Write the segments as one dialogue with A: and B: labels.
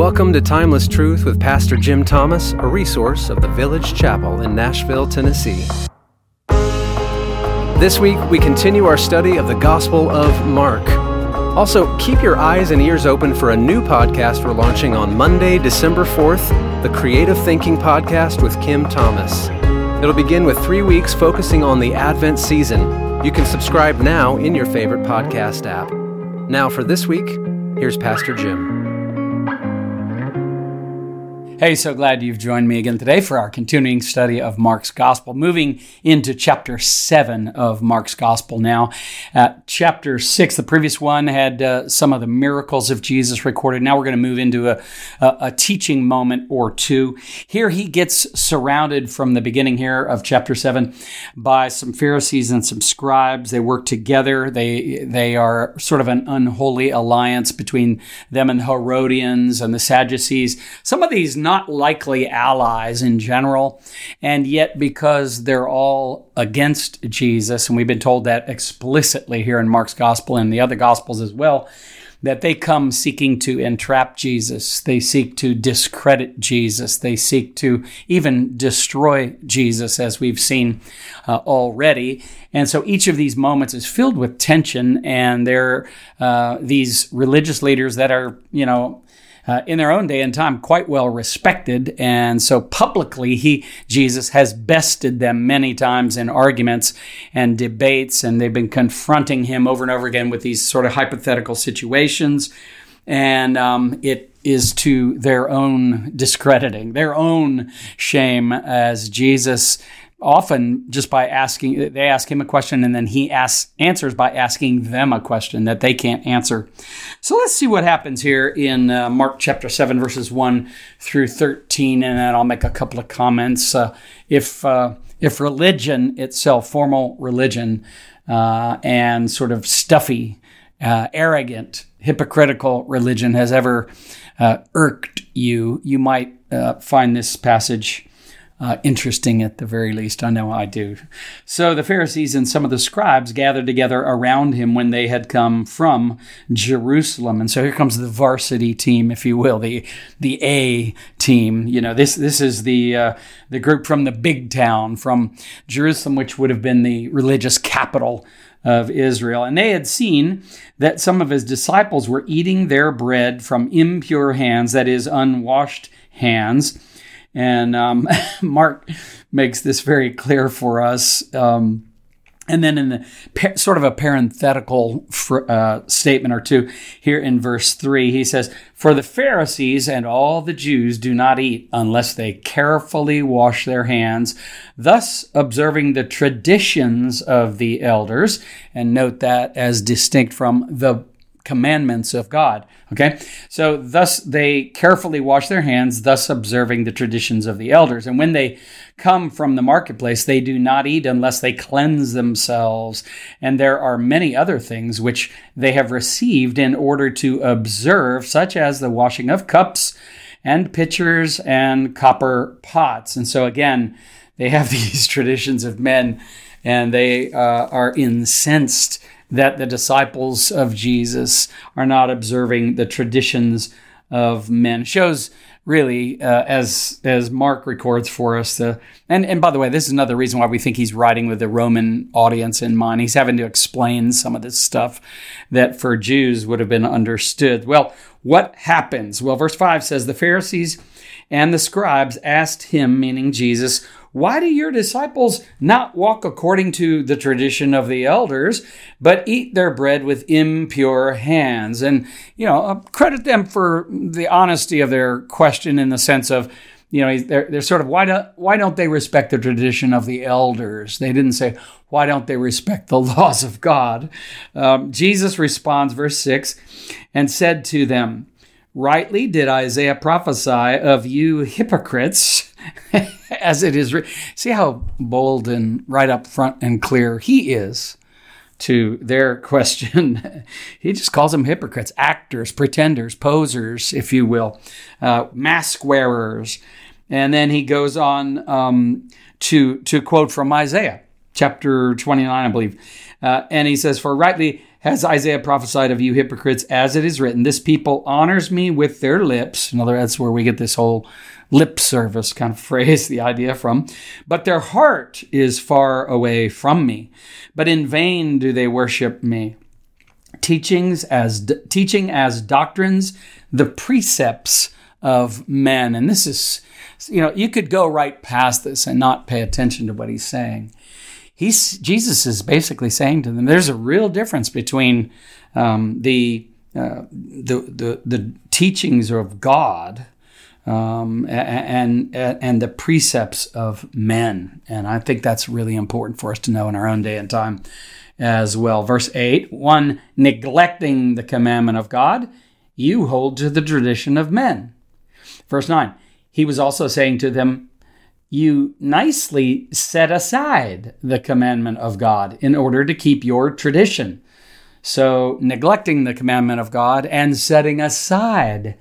A: Welcome to Timeless Truth with Pastor Jim Thomas, a resource of the Village Chapel in Nashville, Tennessee. This week, we continue our study of the Gospel of Mark. Also, keep your eyes and ears open for a new podcast we're launching on Monday, December 4th, the Creative Thinking Podcast with Kim Thomas. It'll begin with three weeks focusing on the Advent season. You can subscribe now in your favorite podcast app. Now, for this week, here's Pastor Jim.
B: Hey, so glad you've joined me again today for our continuing study of Mark's Gospel. Moving into chapter 7 of Mark's Gospel now. Uh, chapter 6, the previous one, had uh, some of the miracles of Jesus recorded. Now we're going to move into a, a, a, teaching moment or two. Here he gets surrounded from the beginning here of chapter 7 by some Pharisees and some scribes. They work together. They, they are sort of an unholy alliance between them and the Herodians and the Sadducees. Some of these not likely allies in general. And yet, because they're all against Jesus, and we've been told that explicitly here in Mark's gospel and the other gospels as well, that they come seeking to entrap Jesus. They seek to discredit Jesus. They seek to even destroy Jesus, as we've seen uh, already. And so each of these moments is filled with tension, and they're uh, these religious leaders that are, you know, uh, in their own day and time quite well respected. And so publicly he jesus has bested them many times in arguments and debates and they've been confronting him over and over again with these sort of hypothetical situations. And um, it is to their own discrediting their own shame as jesus often just by asking they ask him a question and then he asks answers by asking them a question that they can't answer. So let's see what happens here in uh, mark chapter 7 verses 1 through 13 and then i'll make a couple of comments. Uh, if uh, if religion itself formal religion uh, and sort of stuffy uh, arrogant hypocritical religion has ever uh, irked you you might find this passage uh, interesting at the very least. I know I do. So the Pharisees and some of the scribes gathered together around him when they had come from Jerusalem. And so here comes the varsity team, if you will, the the A team. You know, this this is the uh, the group from the big town, from Jerusalem, which would have been the religious capital of Israel. And they had seen that some of his disciples were eating their bread from impure hands, that is, unwashed hands. And um, Mark makes this very clear for us. Um, and then in the sort of a parenthetical uh, statement or two here in verse 3, he says, For the Pharisees and all the Jews do not eat unless they carefully wash their hands, thus observing the traditions of the elders. And note that as distinct from the commandments of God. Okay? So, thus they carefully wash their hands, thus observing the traditions of the elders. And when they come from the marketplace, they do not eat unless they cleanse themselves. And there are many other things which they have received in order to observe, such as the washing of cups and pitchers and copper pots. And so, again, they have these traditions of men and they uh, are incensed that the disciples of Jesus are not observing the traditions of men. Shows really, uh, as as Mark records for us, the and and by the way, this is another reason why we think he's writing with the Roman audience in mind. He's having to explain some of this stuff that for Jews would have been understood. Well, what happens? Well, verse five says the Pharisees and the scribes asked him, meaning Jesus, why do your disciples not walk according to the tradition of the elders, but eat their bread with impure hands? And, you know, uh, credit them for the honesty of their question in the sense of, you know, they're, they're sort of, why don't, why don't they respect the tradition of the elders? They didn't say, why don't they respect the laws of God? Um, Jesus responds, verse 6, and said to them, Rightly did Isaiah prophesy of you hypocrites, as it is. See how bold and right up front and clear he is to their question. he just calls them hypocrites, actors, pretenders, posers, if you will, uh, mask wearers. And then he goes on um, to, to quote from Isaiah chapter 29, I believe. Uh, and he says, For rightly has Isaiah prophesied of you hypocrites, as it is written, This people honors me with their lips. In other words, where we get this whole lip service kind of phrase, the idea from. But their heart is far away from me. But in vain do they worship me. Teachings as teaching as doctrines the precepts of men. And this is, you know, you could go right past this and not pay attention to what he's saying he's Jesus is basically saying to them, there's a real difference between um, the, uh, the, the the teachings of God um, and, and the precepts of men, and I think that's really important for us to know in our own day and time as well. Verse eight: one neglecting the commandment of God, you hold to the tradition of men. Verse nine: he was also saying to them, you nicely set aside the commandment of God in order to keep your tradition. So, neglecting the commandment of God and setting aside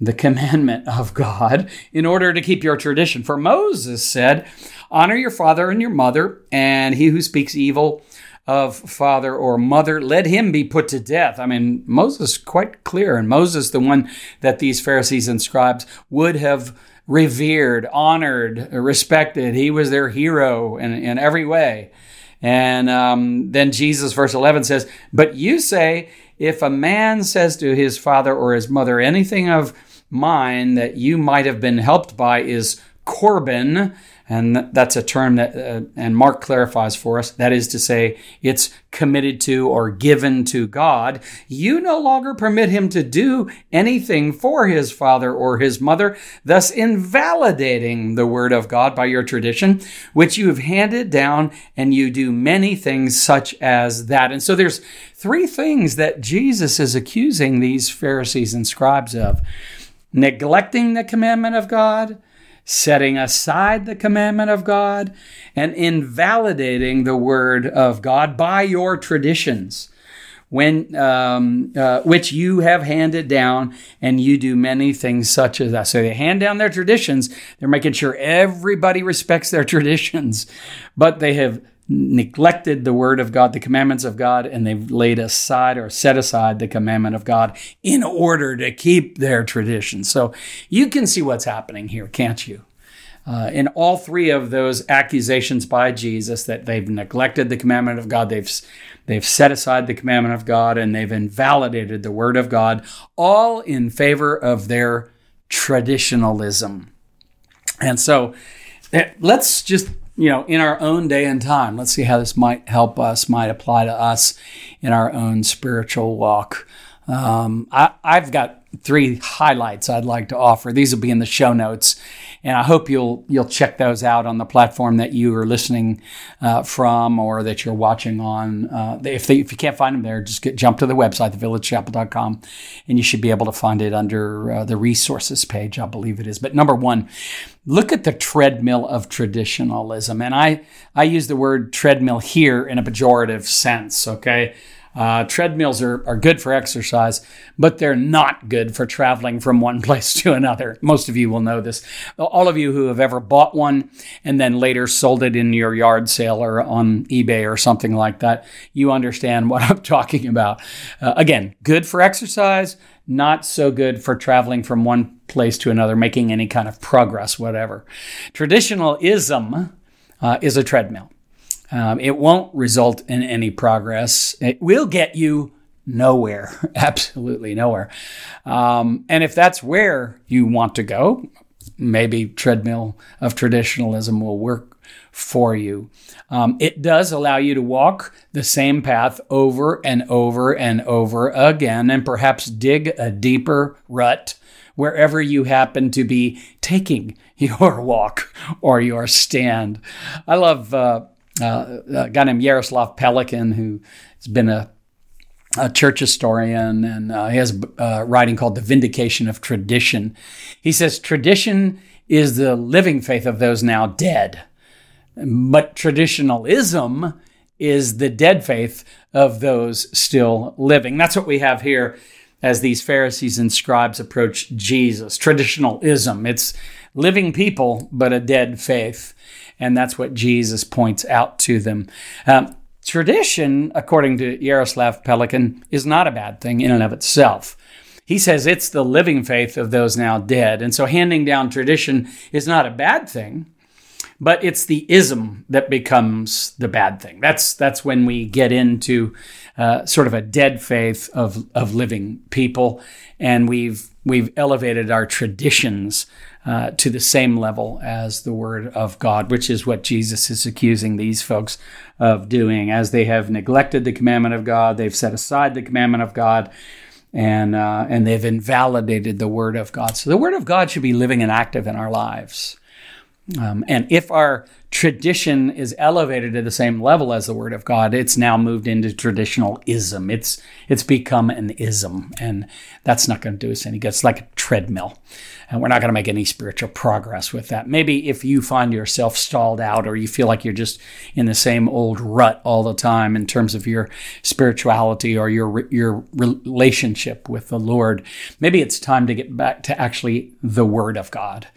B: the commandment of God in order to keep your tradition. For Moses said, Honor your father and your mother, and he who speaks evil of father or mother, let him be put to death. I mean, Moses quite clear, and Moses, the one that these Pharisees and scribes would have revered, honored, respected. He was their hero in, in every way. And um, then Jesus, verse 11 says, But you say, if a man says to his father or his mother, anything of mine that you might have been helped by is Corban, and that's a term that, uh, and Mark clarifies for us, that is to say, it's committed to or given to God. You no longer permit him to do anything for his father or his mother, thus invalidating the word of God by your tradition, which you have handed down, and you do many things such as that. And so there's three things that Jesus is accusing these Pharisees and scribes of neglecting the commandment of God setting aside the commandment of God, and invalidating the word of God by your traditions. When, um, uh, which you have handed down, and you do many things such as that. So they hand down their traditions. They're making sure everybody respects their traditions, but they have neglected the word of God, the commandments of God, and they've laid aside or set aside the commandment of God in order to keep their tradition. So you can see what's happening here, can't you? Uh, in all three of those accusations by Jesus that they've neglected the commandment of God, they've they've set aside the commandment of God, and they've invalidated the word of God, all in favor of their traditionalism. And so, eh, let's just you know, in our own day and time. Let's see how this might help us, might apply to us in our own spiritual walk. Um, I, I've got three highlights I'd like to offer. These will be in the show notes, and I hope you'll you'll check those out on the platform that you are listening uh, from or that you're watching on. Uh, if they, if you can't find them there, just get, jump to the website, thevillagechapel.com, and you should be able to find it under uh, the resources page. I believe it is. But number one, look at the treadmill of traditionalism, and I I use the word treadmill here in a pejorative sense. Okay. Uh, treadmills are, are good for exercise, but they're not good for traveling from one place to another. Most of you will know this. All of you who have ever bought one and then later sold it in your yard sale or on eBay or something like that, you understand what I'm talking about. Uh, again, good for exercise, not so good for traveling from one place to another, making any kind of progress, whatever. Traditionalism uh, is a treadmill. Um, it won't result in any progress. It will get you nowhere, absolutely nowhere. Um, and if that's where you want to go, maybe treadmill of traditionalism will work for you. Um, it does allow you to walk the same path over and over and over again, and perhaps dig a deeper rut wherever you happen to be taking your walk or your stand. I love uh, a guy named Jaroslav Pelikan, who has been a, a church historian, and uh, he has a writing called The Vindication of Tradition. He says, Tradition is the living faith of those now dead, but traditionalism is the dead faith of those still living. That's what we have here as these Pharisees and scribes approach Jesus. Traditionalism, it's living people, but a dead faith. And that's what Jesus points out to them. Um, tradition, according to Jaroslav Pelikan, is not a bad thing in and of itself. He says it's the living faith of those now dead. And so handing down tradition is not a bad thing, but it's the ism that becomes the bad thing. That's that's when we get into uh, sort of a dead faith of of living people, and we've we've elevated our traditions uh, to the same level as the Word of God, which is what Jesus is accusing these folks of doing. As they have neglected the commandment of God, they've set aside the commandment of God, and uh, and they've invalidated the Word of God. So the Word of God should be living and active in our lives. Um, and if our tradition is elevated to the same level as the Word of God, it's now moved into traditional ism. It's it's become an ism, and that's not going to do us any good. It's like a treadmill, and we're not going to make any spiritual progress with that. Maybe if you find yourself stalled out, or you feel like you're just in the same old rut all the time in terms of your spirituality or your your relationship with the Lord, maybe it's time to get back to actually the Word of God.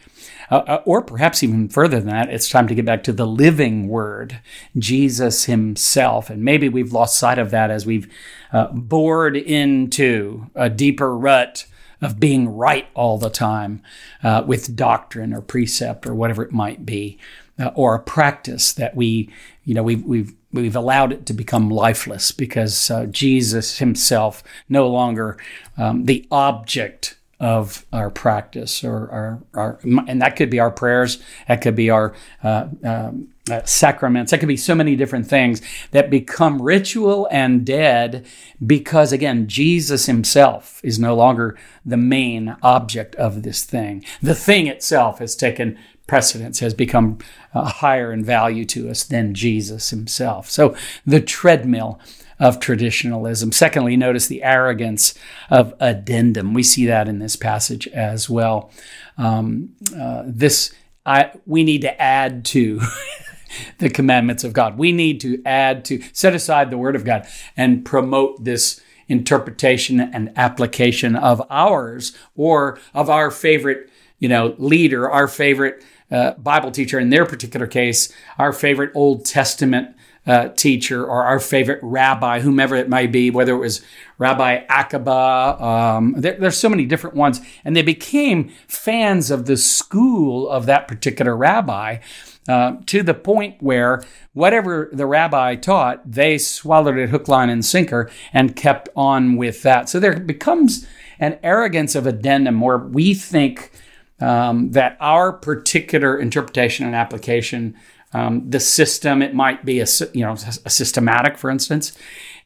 B: Uh, uh, or perhaps even further than that, it's time to get back to the living word, Jesus himself. And maybe we've lost sight of that as we've uh, bored into a deeper rut of being right all the time uh, with doctrine or precept or whatever it might be, uh, or a practice that we, you know, we've, we've we've allowed it to become lifeless because uh, Jesus himself no longer um, the object of our practice or our, our and that could be our prayers that could be our uh, um, uh, sacraments that could be so many different things that become ritual and dead because again jesus himself is no longer the main object of this thing. The thing itself has taken precedence has become uh, higher in value to us than jesus himself. So the treadmill of traditionalism. Secondly, notice the arrogance of addendum. We see that in this passage as well. Um, uh, this I, we need to add to the commandments of God. We need to add to set aside the Word of God and promote this interpretation and application of ours or of our favorite, you know, leader, our favorite uh, Bible teacher. In their particular case, our favorite Old Testament uh, teacher or our favorite rabbi, whomever it may be, whether it was Rabbi Akiba. Um, there, there's so many different ones. And they became fans of the school of that particular rabbi. Uh, to the point where whatever the rabbi taught, they swallowed it hook, line, and sinker and kept on with that. So there becomes an arrogance of addendum where we think um, that our particular interpretation and application um, the system. It might be a you know a systematic, for instance,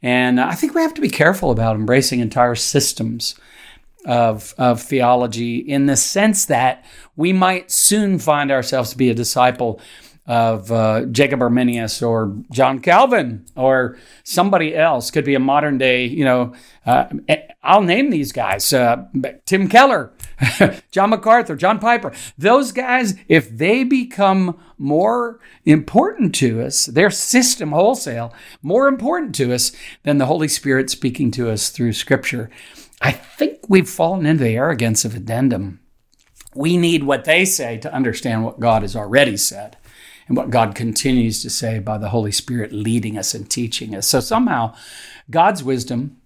B: and I think we have to be careful about embracing entire systems of of theology in the sense that we might soon find ourselves to be a disciple of uh, Jacob Arminius or John Calvin or somebody else. Could be a modern day, you know. Uh, I'll name these guys: uh, Tim Keller, John MacArthur, John Piper. Those guys, if they become more important to us, their system wholesale more important to us than the Holy Spirit speaking to us through Scripture. I think we've fallen into the arrogance of addendum. We need what they say to understand what God has already said and what God continues to say by the Holy Spirit leading us and teaching us. So somehow, God's wisdom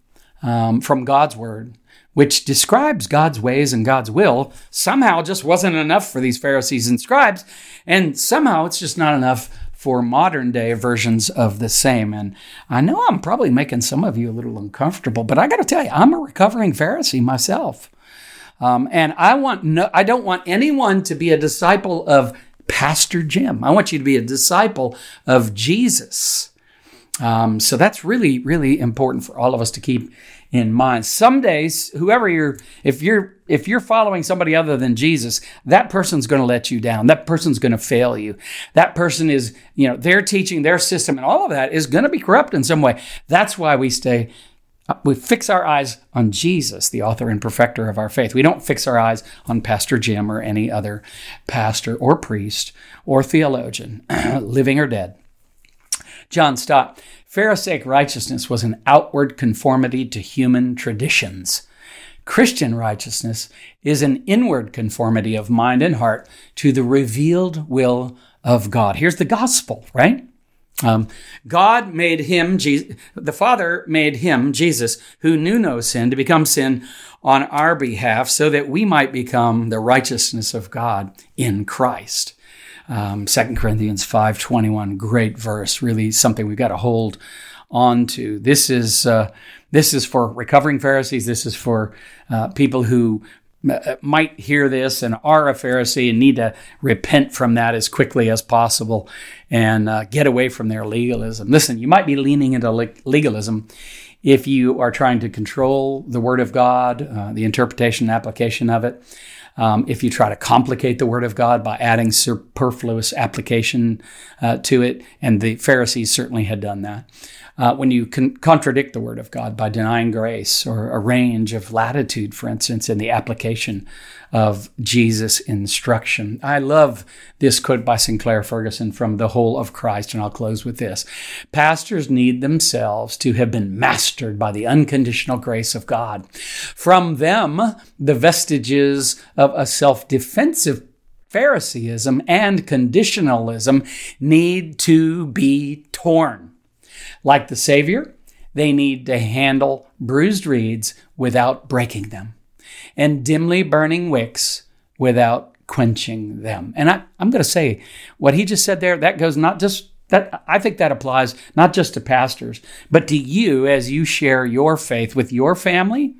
B: um, from God's word, which describes God's ways and God's will, somehow just wasn't enough for these Pharisees and scribes. And somehow it's just not enough for modern day versions of the same. And I know I'm probably making some of you a little uncomfortable, but I got to tell you, I'm a recovering Pharisee myself. Um, and I want no, I don't want anyone to be a disciple of Pastor Jim. I want you to be a disciple of Jesus. Um, so that's really, really important for all of us to keep in mind. Some days, whoever you're, if you're, if you're following somebody other than Jesus, that person's going to let you down. That person's going to fail you. That person is, you know, their teaching, their system, and all of that is going to be corrupt in some way. That's why we stay Uh, we fix our eyes on Jesus, the author and perfecter of our faith. We don't fix our eyes on Pastor Jim or any other pastor or priest or theologian, living or dead. John Stott, Pharisaic righteousness was an outward conformity to human traditions. Christian righteousness is an inward conformity of mind and heart to the revealed will of God. Here's the gospel, right? Um, God made him, Jesus, the Father made him, Jesus, who knew no sin, to become sin on our behalf so that we might become the righteousness of God in Christ. Um, 2 Corinthians 5.21, great verse, really something we've got to hold on to. This is, uh, this is for recovering Pharisees. This is for uh, people who might hear this and are a Pharisee and need to repent from that as quickly as possible and uh, get away from their legalism. Listen, you might be leaning into legalism if you are trying to control the Word of God, uh, the interpretation and application of it. Um, if you try to complicate the Word of God by adding superfluous application uh, to it, and the Pharisees certainly had done that uh, when you con- contradict the Word of God by denying grace or a range of latitude, for instance, in the application of Jesus' instruction. I love this quote by Sinclair Ferguson from The Whole of Christ, and I'll close with this. Pastors need themselves to have been mastered by the unconditional grace of God. From them, the vestiges of a self defensive Phariseeism and conditionalism need to be torn. Like the Savior, they need to handle bruised reeds without breaking them, and dimly burning wicks without quenching them. And I, am going to say what he just said there, that goes not just that I think that applies not just to pastors, but to you as you share your faith with your family,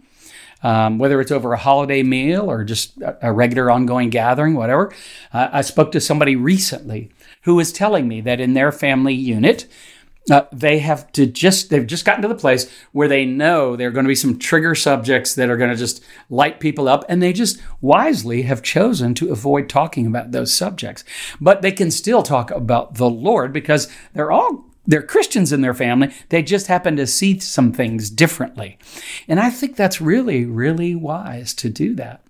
B: um, whether it's over a holiday meal or just a regular ongoing gathering, whatever. Uh, I spoke to somebody recently who was telling me that in their family unit, uh, they have to just they've just gotten to the place where they know there are going to be some trigger subjects that are going to just light people up and they just wisely have chosen to avoid talking about those subjects but they can still talk about the lord because they're all they're Christians in their family. They just happen to see some things differently. And I think that's really, really wise to do that.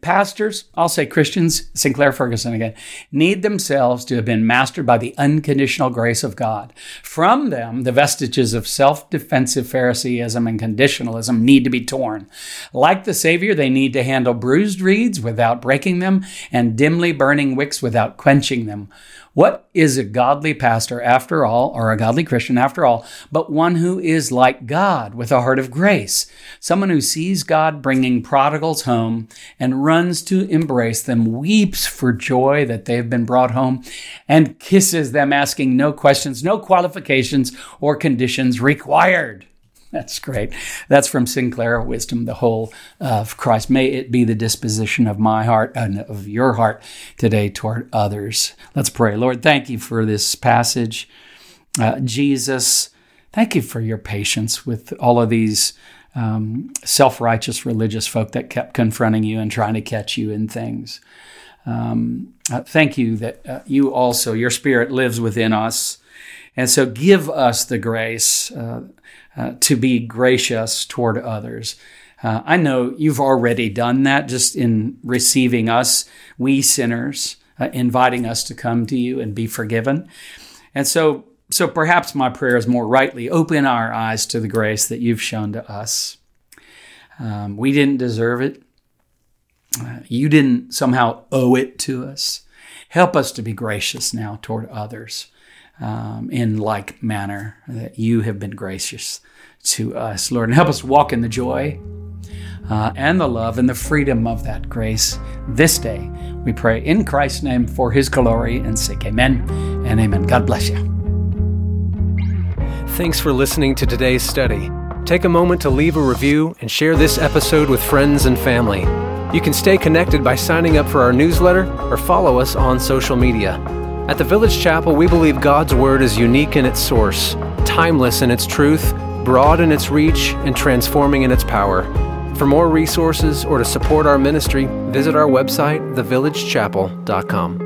B: Pastors, I'll say Christians, Sinclair Ferguson again, need themselves to have been mastered by the unconditional grace of God. From them, the vestiges of self defensive Phariseeism and conditionalism need to be torn. Like the Savior, they need to handle bruised reeds without breaking them and dimly burning wicks without quenching them. What is a godly pastor after all, or a godly Christian after all, but one who is like God with a heart of grace? Someone who sees God bringing prodigals home and runs to embrace them, weeps for joy that they've been brought home, and kisses them, asking no questions, no qualifications or conditions required. That's great. That's from Sinclair Wisdom, the whole of Christ. May it be the disposition of my heart and of your heart today toward others. Let's pray. Lord, thank you for this passage. Uh, Jesus, thank you for your patience with all of these um, self righteous religious folk that kept confronting you and trying to catch you in things. Um, uh, thank you that uh, you also, your spirit lives within us. And so give us the grace uh, uh, to be gracious toward others. Uh, I know you've already done that just in receiving us, we sinners, uh, inviting us to come to you and be forgiven. And so, so perhaps my prayer is more rightly open our eyes to the grace that you've shown to us. Um, we didn't deserve it. Uh, you didn't somehow owe it to us. Help us to be gracious now toward others um, in like manner that you have been gracious to us, Lord. And help us walk in the joy uh, and the love and the freedom of that grace this day. We pray in Christ's name for his glory and sake. Amen and amen. God bless you.
A: Thanks for listening to today's study. Take a moment to leave a review and share this episode with friends and family. You can stay connected by signing up for our newsletter or follow us on social media. At the Village Chapel, we believe God's Word is unique in its source, timeless in its truth, broad in its reach, and transforming in its power. For more resources or to support our ministry, visit our website, thevillagechapel.com.